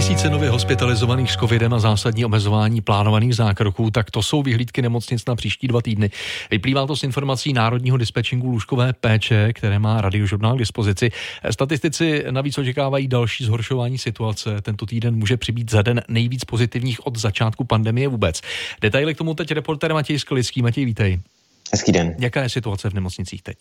tisíce nově hospitalizovaných s covidem a zásadní omezování plánovaných zákroků, tak to jsou vyhlídky nemocnic na příští dva týdny. Vyplývá to z informací Národního dispečingu lůžkové péče, které má radiožurnál k dispozici. Statistici navíc očekávají další zhoršování situace. Tento týden může přibýt za den nejvíc pozitivních od začátku pandemie vůbec. Detaily k tomu teď reporter Matěj Skalický. Matěj, vítej. Hezký den. Jaká je situace v nemocnicích teď?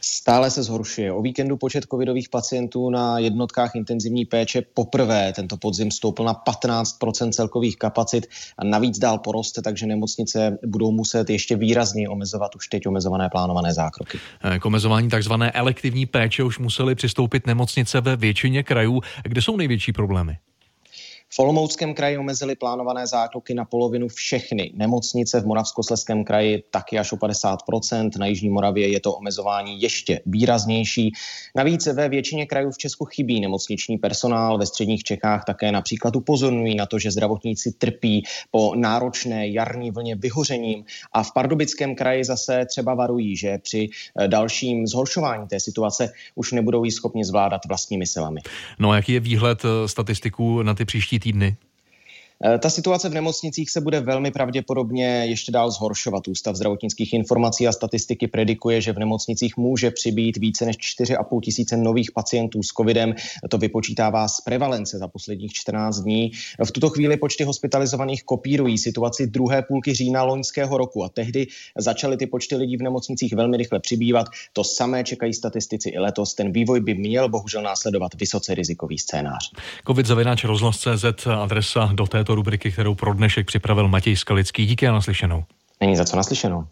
Stále se zhoršuje. O víkendu počet covidových pacientů na jednotkách intenzivní péče poprvé tento podzim stoupl na 15% celkových kapacit a navíc dál poroste, takže nemocnice budou muset ještě výrazně omezovat už teď omezované plánované zákroky. K omezování takzvané elektivní péče už museli přistoupit nemocnice ve většině krajů. Kde jsou největší problémy? V Olomouckém kraji omezili plánované zákroky na polovinu všechny. Nemocnice v Moravskosleském kraji taky až o 50%, na Jižní Moravě je to omezování ještě výraznější. Navíc ve většině krajů v Česku chybí nemocniční personál, ve středních Čechách také například upozorňují na to, že zdravotníci trpí po náročné jarní vlně vyhořením a v Pardubickém kraji zase třeba varují, že při eh, dalším zhoršování té situace už nebudou ji schopni zvládat vlastními silami. No a jaký je výhled eh, statistiků na ty příští týdny? Eh, ta situace v nemocnicích se bude velmi pravděpodobně ještě dál zhoršovat. Ústav zdravotnických informací a statistiky predikuje, že v nemocnicích může přibýt více než 4,5 tisíce nových pacientů s covidem. To vypočítává z prevalence za posledních 14 dní. V tuto chvíli počty hospitalizovaných kopírují situaci druhé půlky října loňského roku a tehdy začaly ty počty lidí v nemocnicích velmi rychle přibývat. To samé čekají statistici i letos. Ten vývoj by měl bohužel následovat vysoce rizikový scénář. COVID zavináč rozhlas.cz adresa do této rubriky, kterou pro dnešek připravil Matěj Skalický. Díky a naslyšenou. Není za co naslyšenou.